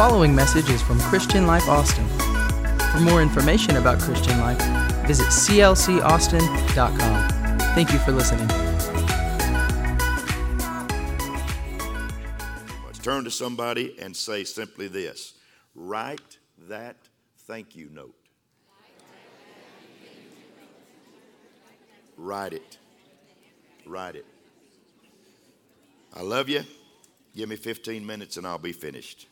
following message is from Christian Life Austin. For more information about Christian Life, visit clcaustin.com. Thank you for listening. Let's turn to somebody and say simply this Write that thank you note. Write it. Write it. I love you. Give me 15 minutes and I'll be finished.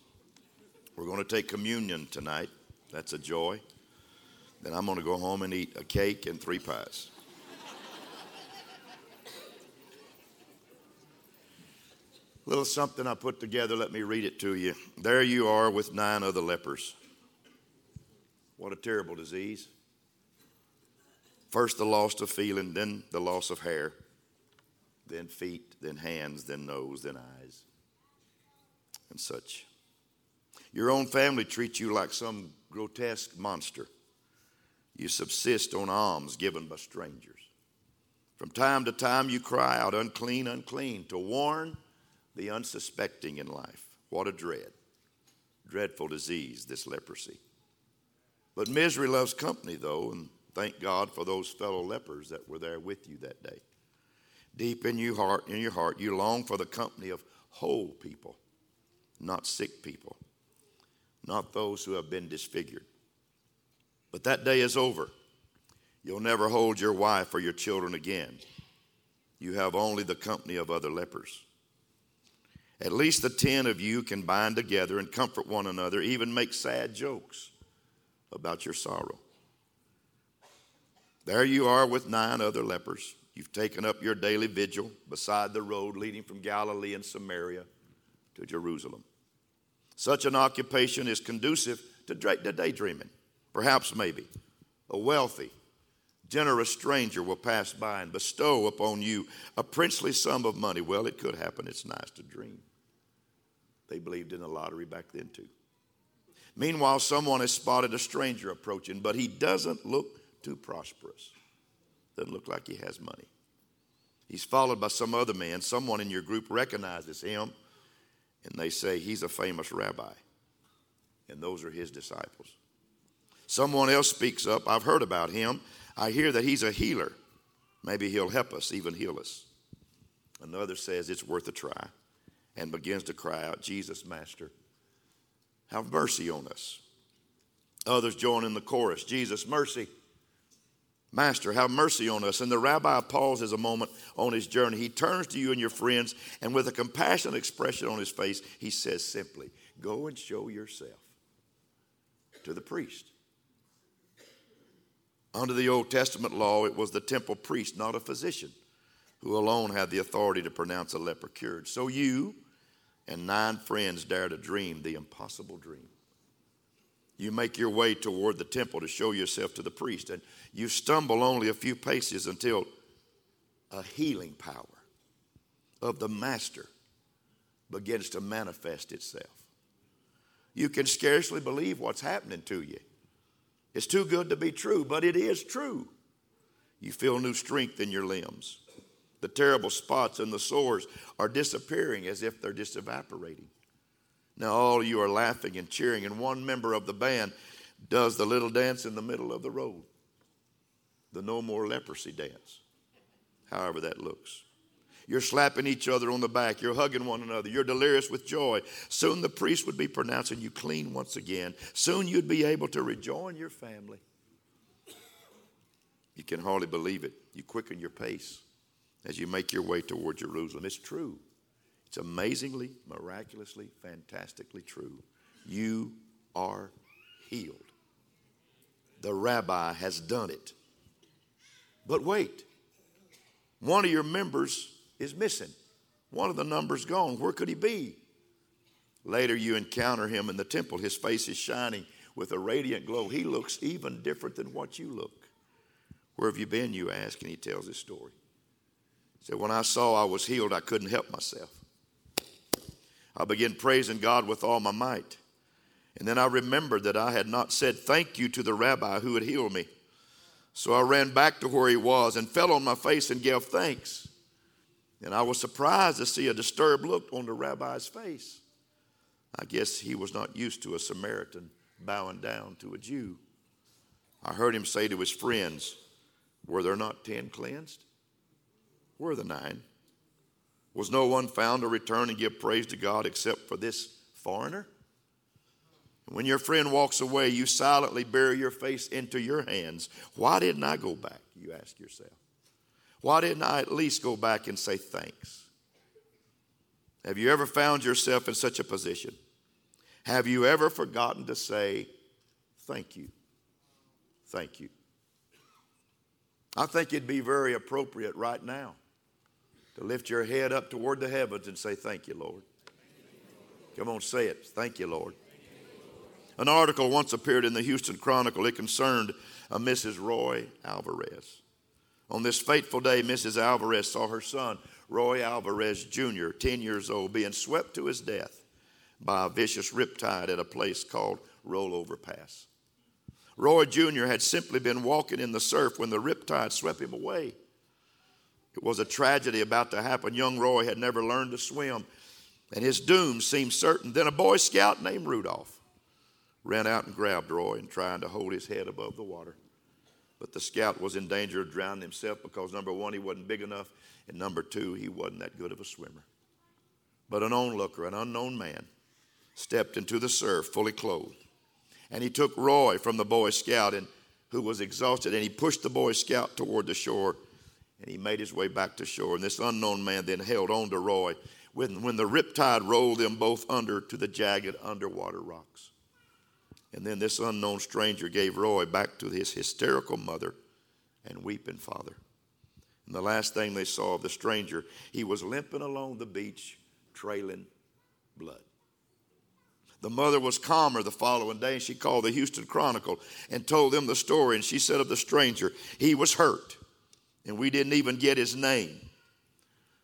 We're going to take communion tonight. That's a joy. Then I'm going to go home and eat a cake and three pies. little something I put together. Let me read it to you. There you are with nine other lepers. What a terrible disease. First, the loss of feeling, then the loss of hair, then feet, then hands, then nose, then eyes, and such. Your own family treats you like some grotesque monster. You subsist on alms given by strangers. From time to time, you cry out, unclean, unclean, to warn the unsuspecting in life. What a dread, dreadful disease, this leprosy. But misery loves company, though, and thank God for those fellow lepers that were there with you that day. Deep in your heart, in your heart, you long for the company of whole people, not sick people, not those who have been disfigured. But that day is over. You'll never hold your wife or your children again. You have only the company of other lepers. At least the ten of you can bind together and comfort one another, even make sad jokes about your sorrow. There you are with nine other lepers. You've taken up your daily vigil beside the road leading from Galilee and Samaria to Jerusalem. Such an occupation is conducive to daydreaming. Perhaps, maybe, a wealthy, generous stranger will pass by and bestow upon you a princely sum of money. Well, it could happen. It's nice to dream. They believed in the lottery back then, too. Meanwhile, someone has spotted a stranger approaching, but he doesn't look too prosperous. Doesn't look like he has money. He's followed by some other man. Someone in your group recognizes him, and they say he's a famous rabbi, and those are his disciples. Someone else speaks up. I've heard about him. I hear that he's a healer. Maybe he'll help us, even heal us. Another says it's worth a try and begins to cry out, Jesus, Master, have mercy on us. Others join in the chorus, Jesus, mercy. Master, have mercy on us. And the rabbi pauses a moment on his journey. He turns to you and your friends, and with a compassionate expression on his face, he says simply, Go and show yourself to the priest. Under the Old Testament law, it was the temple priest, not a physician, who alone had the authority to pronounce a leper cured. So you, and nine friends dare to dream the impossible dream. You make your way toward the temple to show yourself to the priest, and you stumble only a few paces until a healing power of the Master begins to manifest itself. You can scarcely believe what's happening to you. It's too good to be true, but it is true. You feel new strength in your limbs. The terrible spots and the sores are disappearing as if they're just evaporating. Now, all you are laughing and cheering, and one member of the band does the little dance in the middle of the road the no more leprosy dance, however that looks. You're slapping each other on the back. You're hugging one another. You're delirious with joy. Soon the priest would be pronouncing you clean once again. Soon you'd be able to rejoin your family. You can hardly believe it. You quicken your pace as you make your way toward Jerusalem. It's true. It's amazingly, miraculously, fantastically true. You are healed. The rabbi has done it. But wait, one of your members is missing. One of the numbers gone. Where could he be? Later, you encounter him in the temple. His face is shining with a radiant glow. He looks even different than what you look. Where have you been, you ask? And he tells his story. He said, When I saw I was healed, I couldn't help myself. I began praising God with all my might. And then I remembered that I had not said thank you to the rabbi who had healed me. So I ran back to where he was and fell on my face and gave thanks. And I was surprised to see a disturbed look on the rabbi's face. I guess he was not used to a Samaritan bowing down to a Jew. I heard him say to his friends, Were there not ten cleansed? Were the nine? Was no one found to return and give praise to God except for this foreigner? When your friend walks away, you silently bury your face into your hands. Why didn't I go back? You ask yourself. Why didn't I at least go back and say thanks? Have you ever found yourself in such a position? Have you ever forgotten to say thank you? Thank you. I think it'd be very appropriate right now to lift your head up toward the heavens and say, Thank you, Lord. Come on, say it. Thank you, Lord. An article once appeared in the Houston Chronicle. It concerned a Mrs. Roy Alvarez. On this fateful day, Mrs. Alvarez saw her son, Roy Alvarez Jr., 10 years old, being swept to his death by a vicious riptide at a place called Rollover Pass. Roy Jr. had simply been walking in the surf when the riptide swept him away. It was a tragedy about to happen. Young Roy had never learned to swim, and his doom seemed certain. Then a Boy Scout named Rudolph ran out and grabbed Roy and trying to hold his head above the water. But the scout was in danger of drowning himself because number one, he wasn't big enough, and number two, he wasn't that good of a swimmer. But an onlooker, an unknown man, stepped into the surf fully clothed. And he took Roy from the Boy Scout, and, who was exhausted, and he pushed the Boy Scout toward the shore, and he made his way back to shore. And this unknown man then held on to Roy when, when the riptide rolled them both under to the jagged underwater rocks. And then this unknown stranger gave Roy back to his hysterical mother and weeping father. And the last thing they saw of the stranger, he was limping along the beach, trailing blood. The mother was calmer the following day, and she called the Houston Chronicle and told them the story. And she said of the stranger, he was hurt, and we didn't even get his name.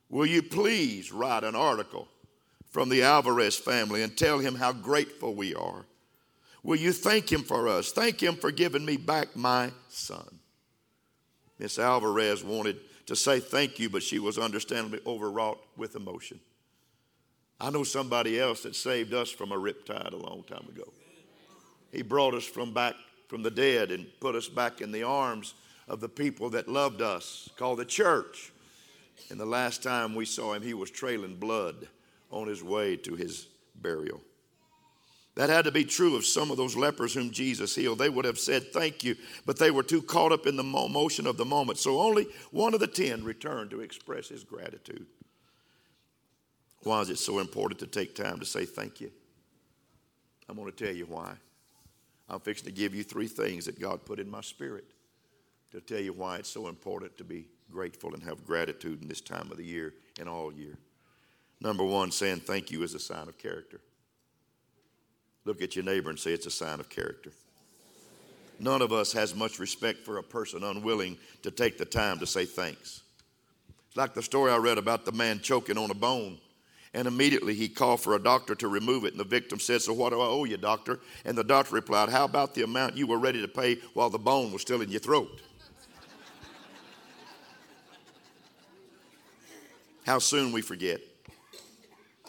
Will you please write an article from the Alvarez family and tell him how grateful we are? Will you thank him for us? Thank him for giving me back my son. Miss Alvarez wanted to say thank you, but she was understandably overwrought with emotion. I know somebody else that saved us from a riptide a long time ago. He brought us from back from the dead and put us back in the arms of the people that loved us, called the church. And the last time we saw him, he was trailing blood on his way to his burial. That had to be true of some of those lepers whom Jesus healed. They would have said thank you, but they were too caught up in the motion of the moment. So only one of the ten returned to express his gratitude. Why is it so important to take time to say thank you? I'm going to tell you why. I'm fixing to give you three things that God put in my spirit to tell you why it's so important to be grateful and have gratitude in this time of the year and all year. Number one, saying thank you is a sign of character. Look at your neighbor and say it's a sign of character. None of us has much respect for a person unwilling to take the time to say thanks. It's like the story I read about the man choking on a bone. And immediately he called for a doctor to remove it. And the victim said, So what do I owe you, doctor? And the doctor replied, How about the amount you were ready to pay while the bone was still in your throat? How soon we forget.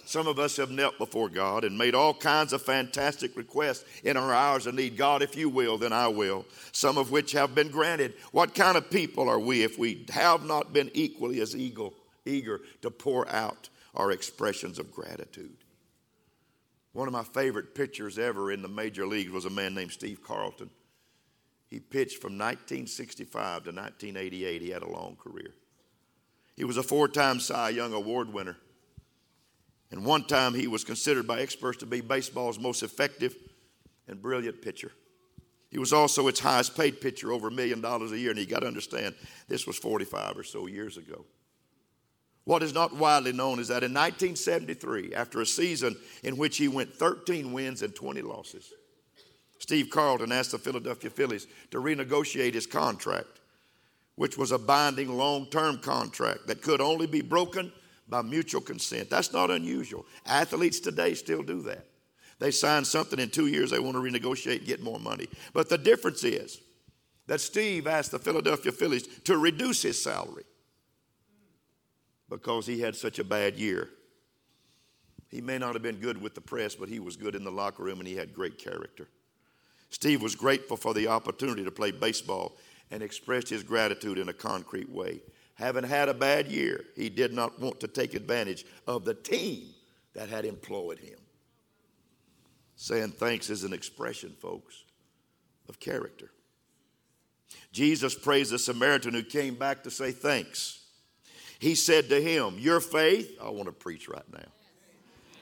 Some of us have knelt before God and made all kinds of fantastic requests in our hours of need. God, if you will, then I will. Some of which have been granted. What kind of people are we if we have not been equally as eager, to pour out our expressions of gratitude? One of my favorite pitchers ever in the major leagues was a man named Steve Carlton. He pitched from 1965 to 1988. He had a long career. He was a four time Cy Young Award winner. And one time he was considered by experts to be baseball's most effective and brilliant pitcher. He was also its highest paid pitcher, over a million dollars a year. And you got to understand, this was 45 or so years ago. What is not widely known is that in 1973, after a season in which he went 13 wins and 20 losses, Steve Carlton asked the Philadelphia Phillies to renegotiate his contract, which was a binding long term contract that could only be broken by mutual consent. That's not unusual. Athletes today still do that. They sign something in two years, they want to renegotiate and get more money. But the difference is that Steve asked the Philadelphia Phillies to reduce his salary because he had such a bad year. He may not have been good with the press, but he was good in the locker room and he had great character. Steve was grateful for the opportunity to play baseball and expressed his gratitude in a concrete way. Having had a bad year, he did not want to take advantage of the team that had employed him. Saying thanks is an expression, folks, of character. Jesus praised the Samaritan who came back to say thanks. He said to him, Your faith, I want to preach right now,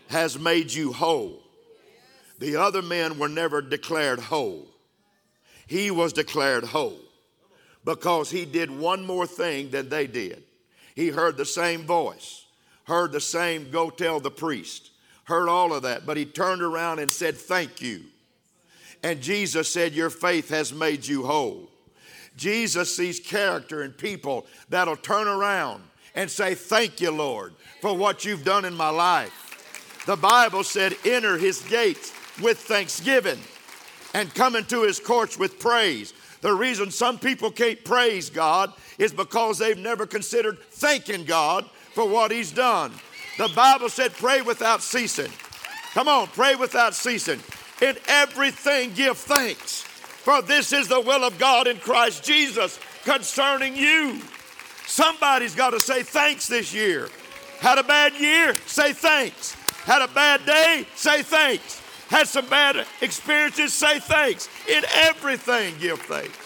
has made you whole. The other men were never declared whole. He was declared whole because he did one more thing than they did. He heard the same voice, heard the same go tell the priest, heard all of that, but he turned around and said, Thank you. And Jesus said, Your faith has made you whole. Jesus sees character in people that'll turn around and say, Thank you, Lord, for what you've done in my life. The Bible said, Enter his gates with thanksgiving and come into his courts with praise. The reason some people can't praise God is because they've never considered thanking God for what he's done. The Bible said, Pray without ceasing. Come on, pray without ceasing. In everything, give thanks, for this is the will of God in Christ Jesus concerning you. Somebody's got to say thanks this year. Had a bad year? Say thanks. Had a bad day? Say thanks. Had some bad experiences? Say thanks. In everything, give thanks.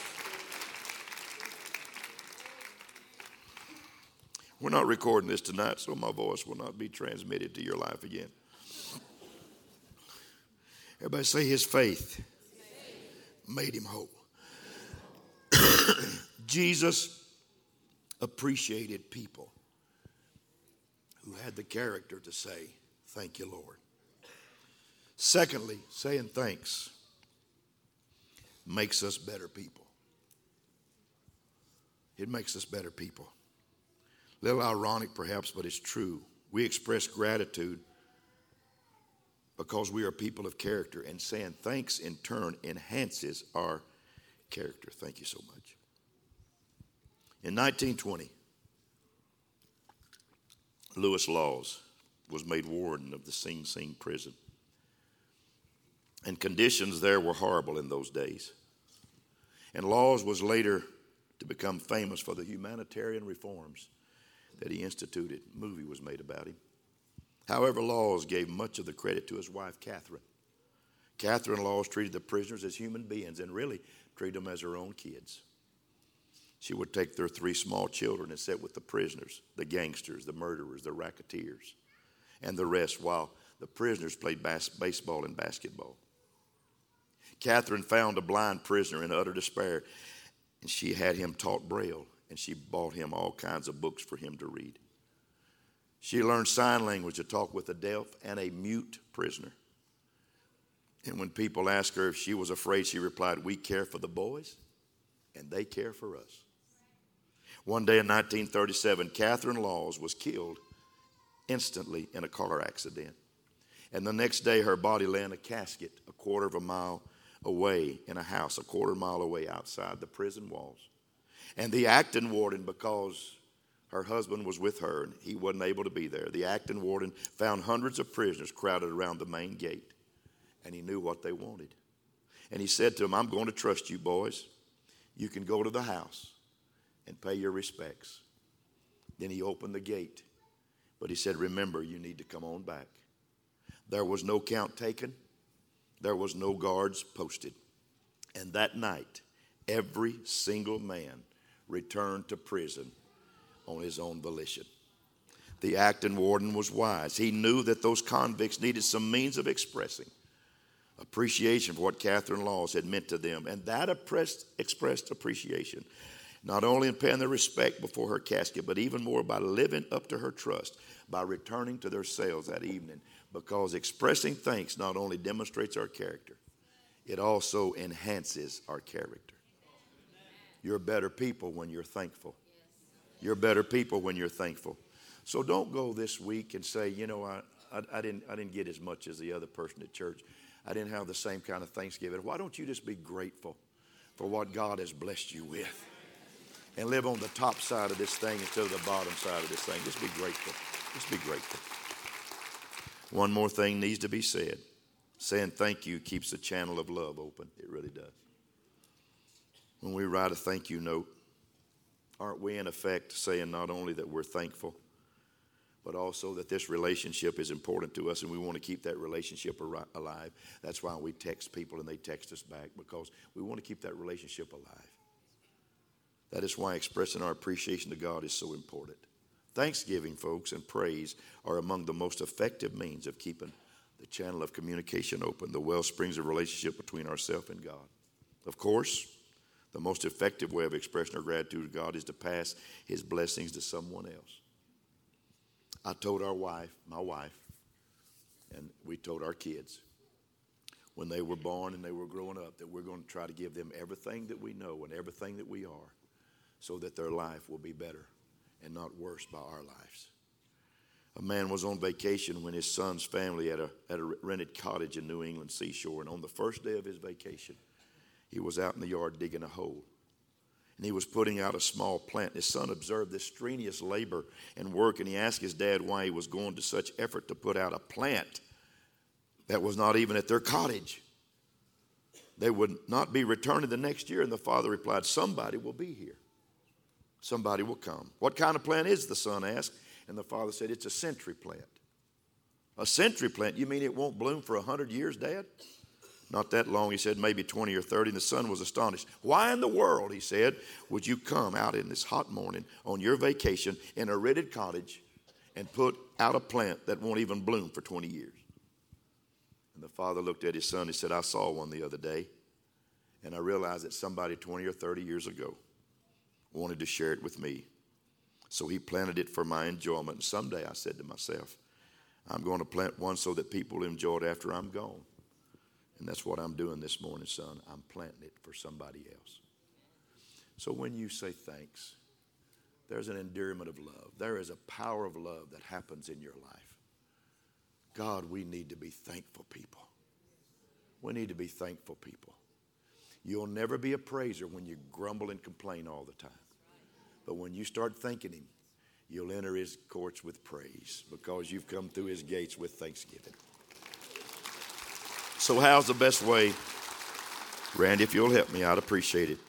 We're not recording this tonight, so my voice will not be transmitted to your life again. Everybody say his faith made him whole. Jesus appreciated people who had the character to say, Thank you, Lord. Secondly, saying thanks makes us better people. It makes us better people. A little ironic, perhaps, but it's true. We express gratitude because we are people of character, and saying thanks in turn enhances our character. Thank you so much. In 1920, Lewis Lawes was made warden of the Sing Sing prison. And conditions there were horrible in those days. And Lawes was later to become famous for the humanitarian reforms that he instituted. A movie was made about him. However, Lawes gave much of the credit to his wife, Catherine. Catherine Lawes treated the prisoners as human beings and really treated them as her own kids. She would take their three small children and sit with the prisoners, the gangsters, the murderers, the racketeers, and the rest while the prisoners played bas- baseball and basketball. Catherine found a blind prisoner in utter despair, and she had him taught Braille, and she bought him all kinds of books for him to read. She learned sign language to talk with a deaf and a mute prisoner. And when people asked her if she was afraid, she replied, We care for the boys, and they care for us. One day in 1937, Catherine Lawes was killed instantly in a car accident. And the next day, her body lay in a casket a quarter of a mile away in a house, a quarter mile away outside the prison walls. And the acting warden, because her husband was with her and he wasn't able to be there, the acting warden found hundreds of prisoners crowded around the main gate. And he knew what they wanted. And he said to them, I'm going to trust you, boys. You can go to the house and pay your respects. Then he opened the gate. But he said, Remember, you need to come on back. There was no count taken, there was no guards posted. And that night, every single man returned to prison on his own volition. The acting warden was wise. He knew that those convicts needed some means of expressing appreciation for what Catherine Lawes had meant to them. And that expressed appreciation, not only in paying their respect before her casket, but even more by living up to her trust by returning to their cells that evening because expressing thanks not only demonstrates our character, it also enhances our character. You're better people when you're thankful. You're better people when you're thankful. So don't go this week and say, you know, I, I, I, didn't, I didn't get as much as the other person at church. I didn't have the same kind of Thanksgiving. Why don't you just be grateful for what God has blessed you with? And live on the top side of this thing instead of the bottom side of this thing. Just be grateful. Just be grateful. One more thing needs to be said. Saying thank you keeps the channel of love open. It really does. When we write a thank you note, aren't we in effect saying not only that we're thankful, but also that this relationship is important to us and we want to keep that relationship alive? That's why we text people and they text us back because we want to keep that relationship alive. That is why expressing our appreciation to God is so important. Thanksgiving, folks, and praise are among the most effective means of keeping the channel of communication open, the well springs of relationship between ourselves and God. Of course, the most effective way of expressing our gratitude to God is to pass His blessings to someone else. I told our wife, my wife, and we told our kids when they were born and they were growing up that we're going to try to give them everything that we know and everything that we are so that their life will be better and not worse by our lives. A man was on vacation when his son's family had a, had a rented cottage in New England seashore, and on the first day of his vacation, he was out in the yard digging a hole. And he was putting out a small plant. His son observed this strenuous labor and work, and he asked his dad why he was going to such effort to put out a plant that was not even at their cottage. They would not be returning the next year, and the father replied, Somebody will be here somebody will come. What kind of plant is the son asked? And the father said, It's a century plant. A century plant? You mean it won't bloom for a 100 years, Dad? Not that long, he said, maybe 20 or 30. And the son was astonished. Why in the world, he said, would you come out in this hot morning on your vacation in a rented cottage and put out a plant that won't even bloom for 20 years? And the father looked at his son and said, I saw one the other day, and I realized that somebody 20 or 30 years ago wanted to share it with me. So he planted it for my enjoyment. And someday I said to myself, I'm going to plant one so that people enjoy it after I'm gone. And that's what I'm doing this morning, son. I'm planting it for somebody else. So when you say thanks, there's an endearment of love. There is a power of love that happens in your life. God, we need to be thankful people. We need to be thankful people. You'll never be a praiser when you grumble and complain all the time. But when you start thanking Him, you'll enter His courts with praise because you've come through His gates with thanksgiving. So, how's the best way? Randy, if you'll help me, I'd appreciate it.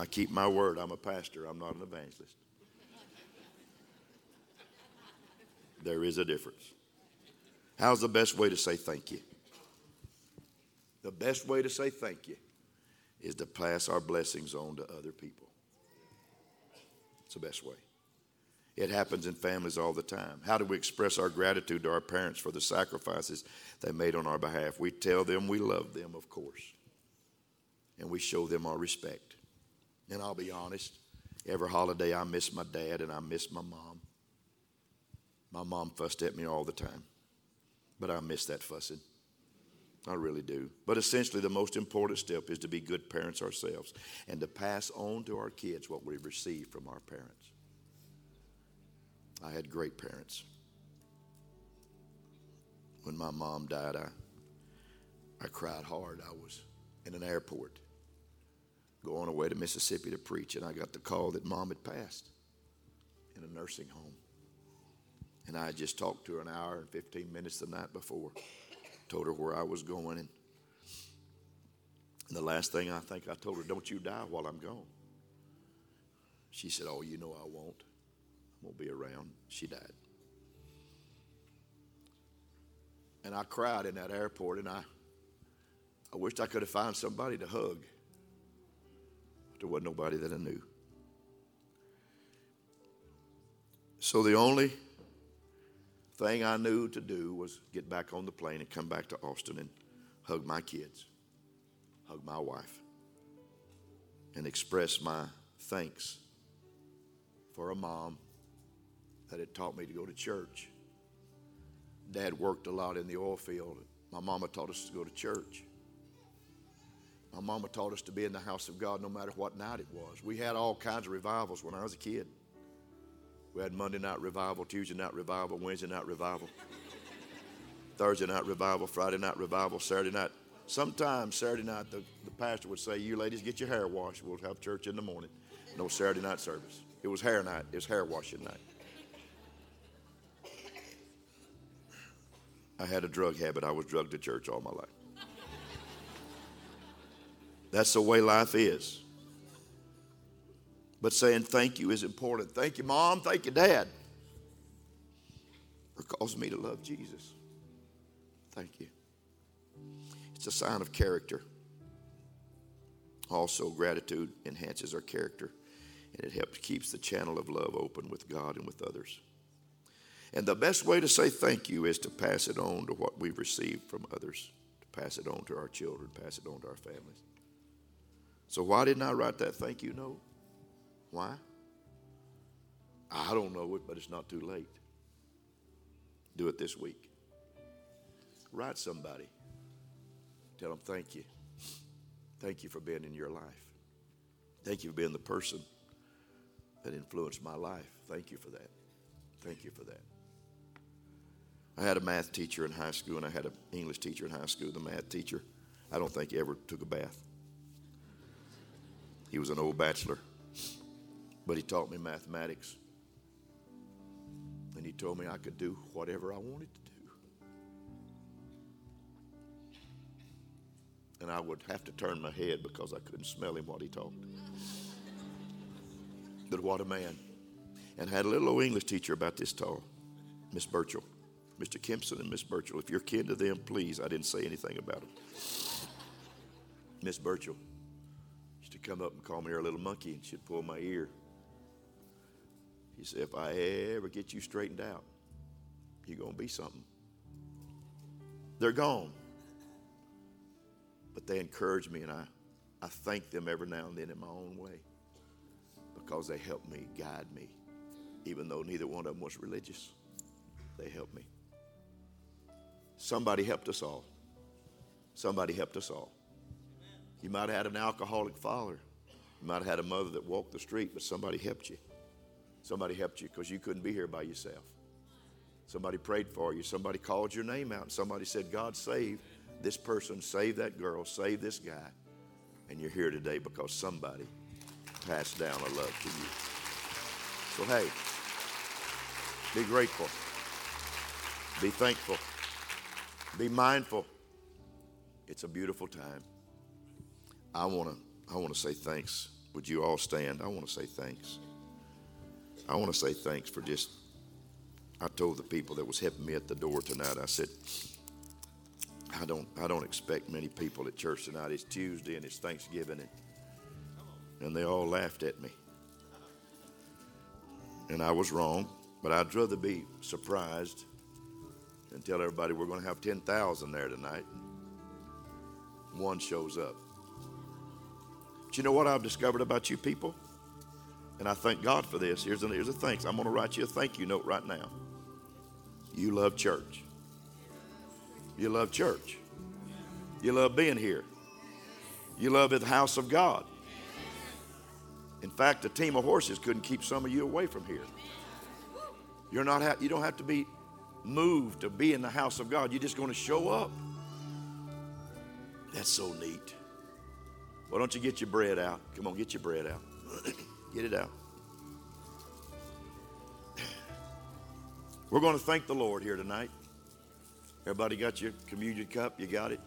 I keep my word. I'm a pastor, I'm not an evangelist. There is a difference. How's the best way to say thank you? The best way to say thank you is to pass our blessings on to other people. It's the best way. It happens in families all the time. How do we express our gratitude to our parents for the sacrifices they made on our behalf? We tell them we love them, of course, and we show them our respect. And I'll be honest, every holiday I miss my dad and I miss my mom. My mom fussed at me all the time, but I miss that fussing. I really do. But essentially, the most important step is to be good parents ourselves and to pass on to our kids what we've received from our parents. I had great parents. When my mom died, I, I cried hard. I was in an airport going away to Mississippi to preach, and I got the call that mom had passed in a nursing home. And I had just talked to her an hour and 15 minutes the night before told her where I was going. And, the last thing I think I told her, Don't you die while I'm gone. She said, Oh, you know I won't. I won't be around. She died. And I cried in that airport, and I, I wished I could have found somebody to hug. But there wasn't nobody that I knew. So the only thing I knew to do was get back on the plane and come back to Austin and hug my kids, hug my wife, and express my thanks for a mom that had taught me to go to church. Dad worked a lot in the oil field. My mama taught us to go to church. My mama taught us to be in the house of God no matter what night it was. We had all kinds of revivals when I was a kid. We had Monday night revival, Tuesday night revival, Wednesday night revival, Thursday night revival, Friday night revival, Saturday night. Sometimes Saturday night, the, the pastor would say, You ladies get your hair washed. We'll have church in the morning. No Saturday night service. It was hair night, it was hair washing night. I had a drug habit. I was drugged to church all my life. That's the way life is. But saying thank you is important. Thank you, Mom. Thank you, Dad. For causing me to love Jesus. Thank you. It's a sign of character. Also, gratitude enhances our character and it helps keeps the channel of love open with God and with others. And the best way to say thank you is to pass it on to what we've received from others, to pass it on to our children, pass it on to our families. So, why didn't I write that thank you note? Why? I don't know it, but it's not too late. Do it this week. Write somebody. Tell them thank you. Thank you for being in your life. Thank you for being the person that influenced my life. Thank you for that. Thank you for that. I had a math teacher in high school, and I had an English teacher in high school. The math teacher, I don't think he ever took a bath. He was an old bachelor, but he taught me mathematics. And he told me I could do whatever I wanted to do. And I would have to turn my head because I couldn't smell him while he talked. But what a man. And I had a little old English teacher about this tall, Miss Burchell. Mr. Kempson and Miss Burchell. If you're kin to them, please. I didn't say anything about them. Miss Burchell used to come up and call me her little monkey, and she'd pull my ear. She said, If I ever get you straightened out, you're going to be something. They're gone. But they encourage me, and I, I thank them every now and then in my own way because they helped me, guide me, even though neither one of them was religious. They helped me. Somebody helped us all. Somebody helped us all. You might have had an alcoholic father. You might have had a mother that walked the street, but somebody helped you. Somebody helped you because you couldn't be here by yourself. Somebody prayed for you. Somebody called your name out. Somebody said, God, save this person, save that girl, save this guy. And you're here today because somebody passed down a love to you. So, hey, be grateful, be thankful, be mindful. It's a beautiful time. I want to I want to say thanks. Would you all stand? I want to say thanks. I want to say thanks for just I told the people that was helping me at the door tonight, I said, I don't I don't expect many people at church tonight. It's Tuesday and it's Thanksgiving and and they all laughed at me. And I was wrong, but I'd rather be surprised and tell everybody we're going to have 10,000 there tonight. One shows up. But you know what I've discovered about you people? And I thank God for this. Here's a, here's a thanks. I'm going to write you a thank you note right now. You love church. You love church. You love being here. You love the house of God. In fact, a team of horses couldn't keep some of you away from here. You're not ha- you don't have to be moved to be in the house of God. You're just going to show up. That's so neat. Why don't you get your bread out? Come on, get your bread out. get it out. We're going to thank the Lord here tonight. Everybody got your communion cup? You got it?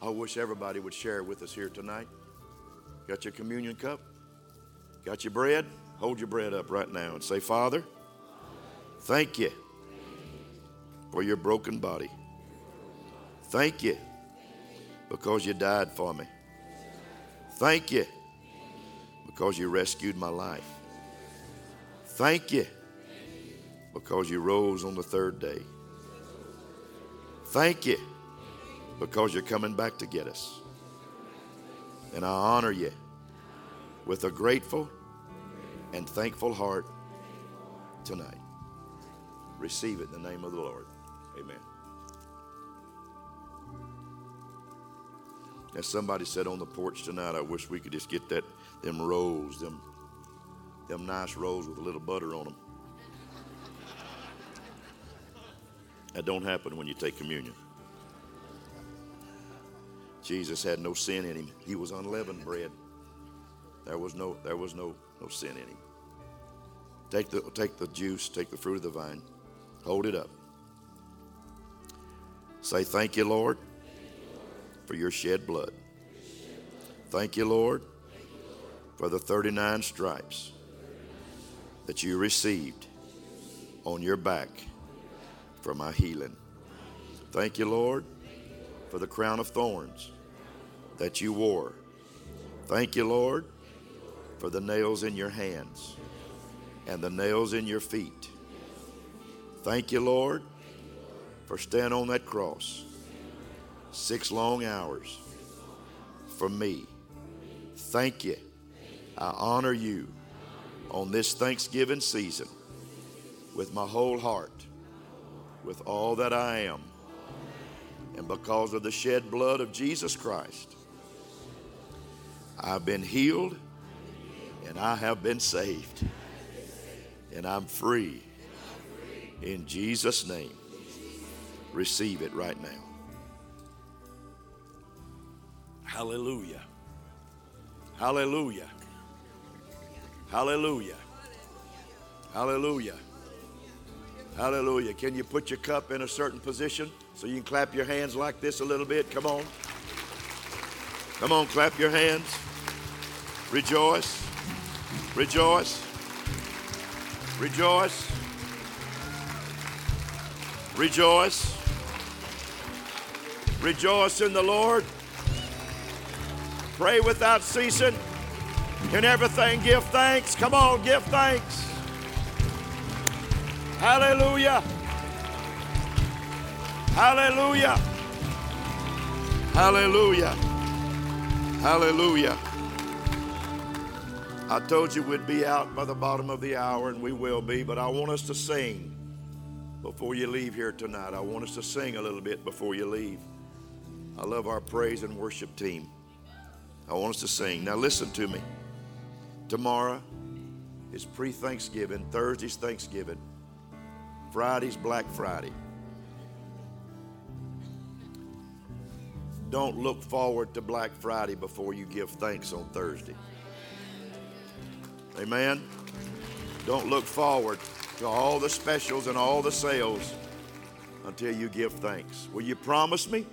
I wish everybody would share it with us here tonight. Got your communion cup? Got your bread? Hold your bread up right now and say, Father, thank you for your broken body. Thank you because you died for me. Thank you because you rescued my life. Thank you because you rose on the third day. Thank you because you're coming back to get us. And I honor you with a grateful and thankful heart tonight. Receive it in the name of the Lord. Amen. As somebody said on the porch tonight, I wish we could just get that them rolls, them them nice rolls with a little butter on them. That don't happen when you take communion. Jesus had no sin in him. He was unleavened bread. There was no there was no no sin in him. Take the take the juice, take the fruit of the vine, hold it up. Say, Thank you, Lord, for your shed blood. Thank you, Lord, for the 39 stripes that you received on your back for my healing. Thank you, Lord, for the crown of thorns that you wore. Thank you, Lord, for the nails in your hands and the nails in your feet. Thank you, Lord, for standing on that cross six long hours for me. Thank you. I honor you on this Thanksgiving season with my whole heart, with all that I am. And because of the shed blood of Jesus Christ, I've been healed and I have been saved. And I'm free. In Jesus' name, receive it right now. Hallelujah. Hallelujah. Hallelujah. Hallelujah. Hallelujah. Can you put your cup in a certain position so you can clap your hands like this a little bit? Come on. Come on, clap your hands. Rejoice. Rejoice. Rejoice. Rejoice. Rejoice in the Lord. Pray without ceasing. In everything, give thanks. Come on, give thanks. Hallelujah. Hallelujah. Hallelujah. Hallelujah. I told you we'd be out by the bottom of the hour, and we will be, but I want us to sing before you leave here tonight. I want us to sing a little bit before you leave. I love our praise and worship team. I want us to sing. Now, listen to me. Tomorrow is pre Thanksgiving, Thursday's Thanksgiving, Friday's Black Friday. Don't look forward to Black Friday before you give thanks on Thursday. Amen. Don't look forward to all the specials and all the sales until you give thanks. Will you promise me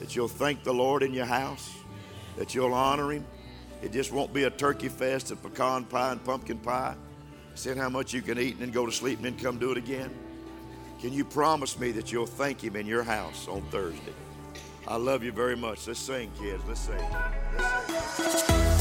that you'll thank the Lord in your house? That you'll honor Him? It just won't be a turkey fest and pecan pie and pumpkin pie. Saying how much you can eat and then go to sleep and then come do it again. Can you promise me that you'll thank Him in your house on Thursday? I love you very much. Let's sing, kids. Let's sing. Let's sing.